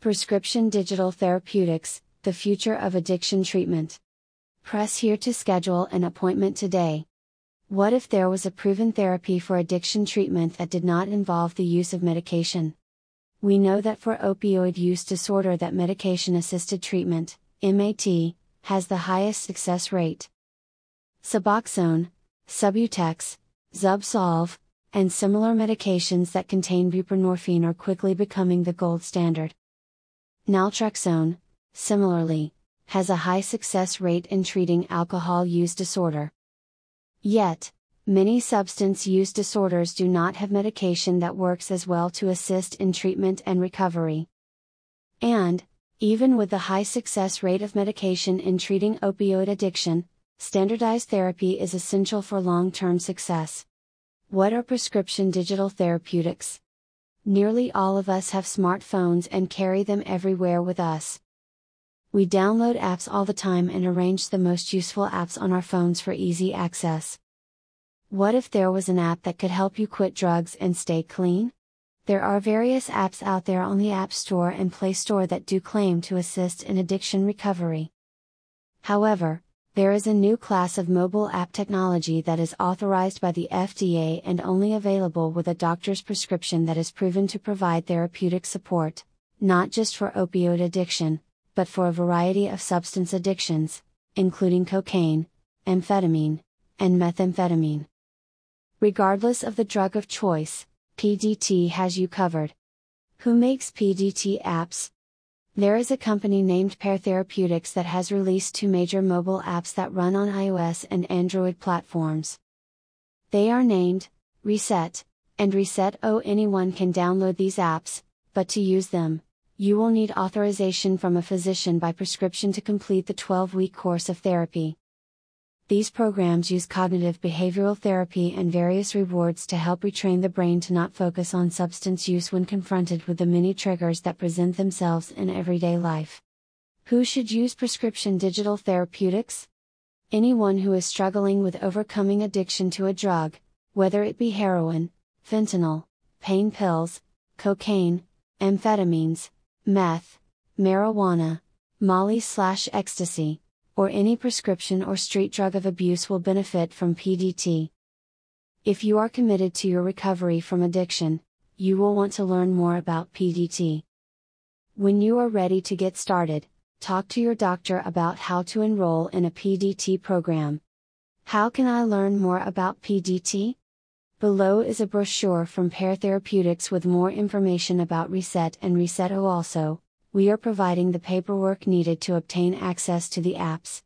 Prescription Digital Therapeutics The Future of Addiction Treatment. Press here to schedule an appointment today. What if there was a proven therapy for addiction treatment that did not involve the use of medication? We know that for opioid use disorder that medication assisted treatment, MAT, has the highest success rate. Suboxone, Subutex, Zubsolv, and similar medications that contain buprenorphine are quickly becoming the gold standard. Naltrexone, similarly, has a high success rate in treating alcohol use disorder. Yet, many substance use disorders do not have medication that works as well to assist in treatment and recovery. And, even with the high success rate of medication in treating opioid addiction, standardized therapy is essential for long term success. What are prescription digital therapeutics? Nearly all of us have smartphones and carry them everywhere with us. We download apps all the time and arrange the most useful apps on our phones for easy access. What if there was an app that could help you quit drugs and stay clean? There are various apps out there on the App Store and Play Store that do claim to assist in addiction recovery. However, there is a new class of mobile app technology that is authorized by the FDA and only available with a doctor's prescription that is proven to provide therapeutic support, not just for opioid addiction, but for a variety of substance addictions, including cocaine, amphetamine, and methamphetamine. Regardless of the drug of choice, PDT has you covered. Who makes PDT apps? There is a company named Pear Therapeutics that has released two major mobile apps that run on iOS and Android platforms. They are named Reset and Reset O. Anyone can download these apps, but to use them, you will need authorization from a physician by prescription to complete the 12 week course of therapy. These programs use cognitive behavioral therapy and various rewards to help retrain the brain to not focus on substance use when confronted with the many triggers that present themselves in everyday life. Who should use prescription digital therapeutics? Anyone who is struggling with overcoming addiction to a drug, whether it be heroin, fentanyl, pain pills, cocaine, amphetamines, meth, marijuana, molly slash ecstasy, or any prescription or street drug of abuse will benefit from PDT. If you are committed to your recovery from addiction, you will want to learn more about PDT. When you are ready to get started, talk to your doctor about how to enroll in a PDT program. How can I learn more about PDT? Below is a brochure from Pear Therapeutics with more information about Reset and Reset O also, we are providing the paperwork needed to obtain access to the apps.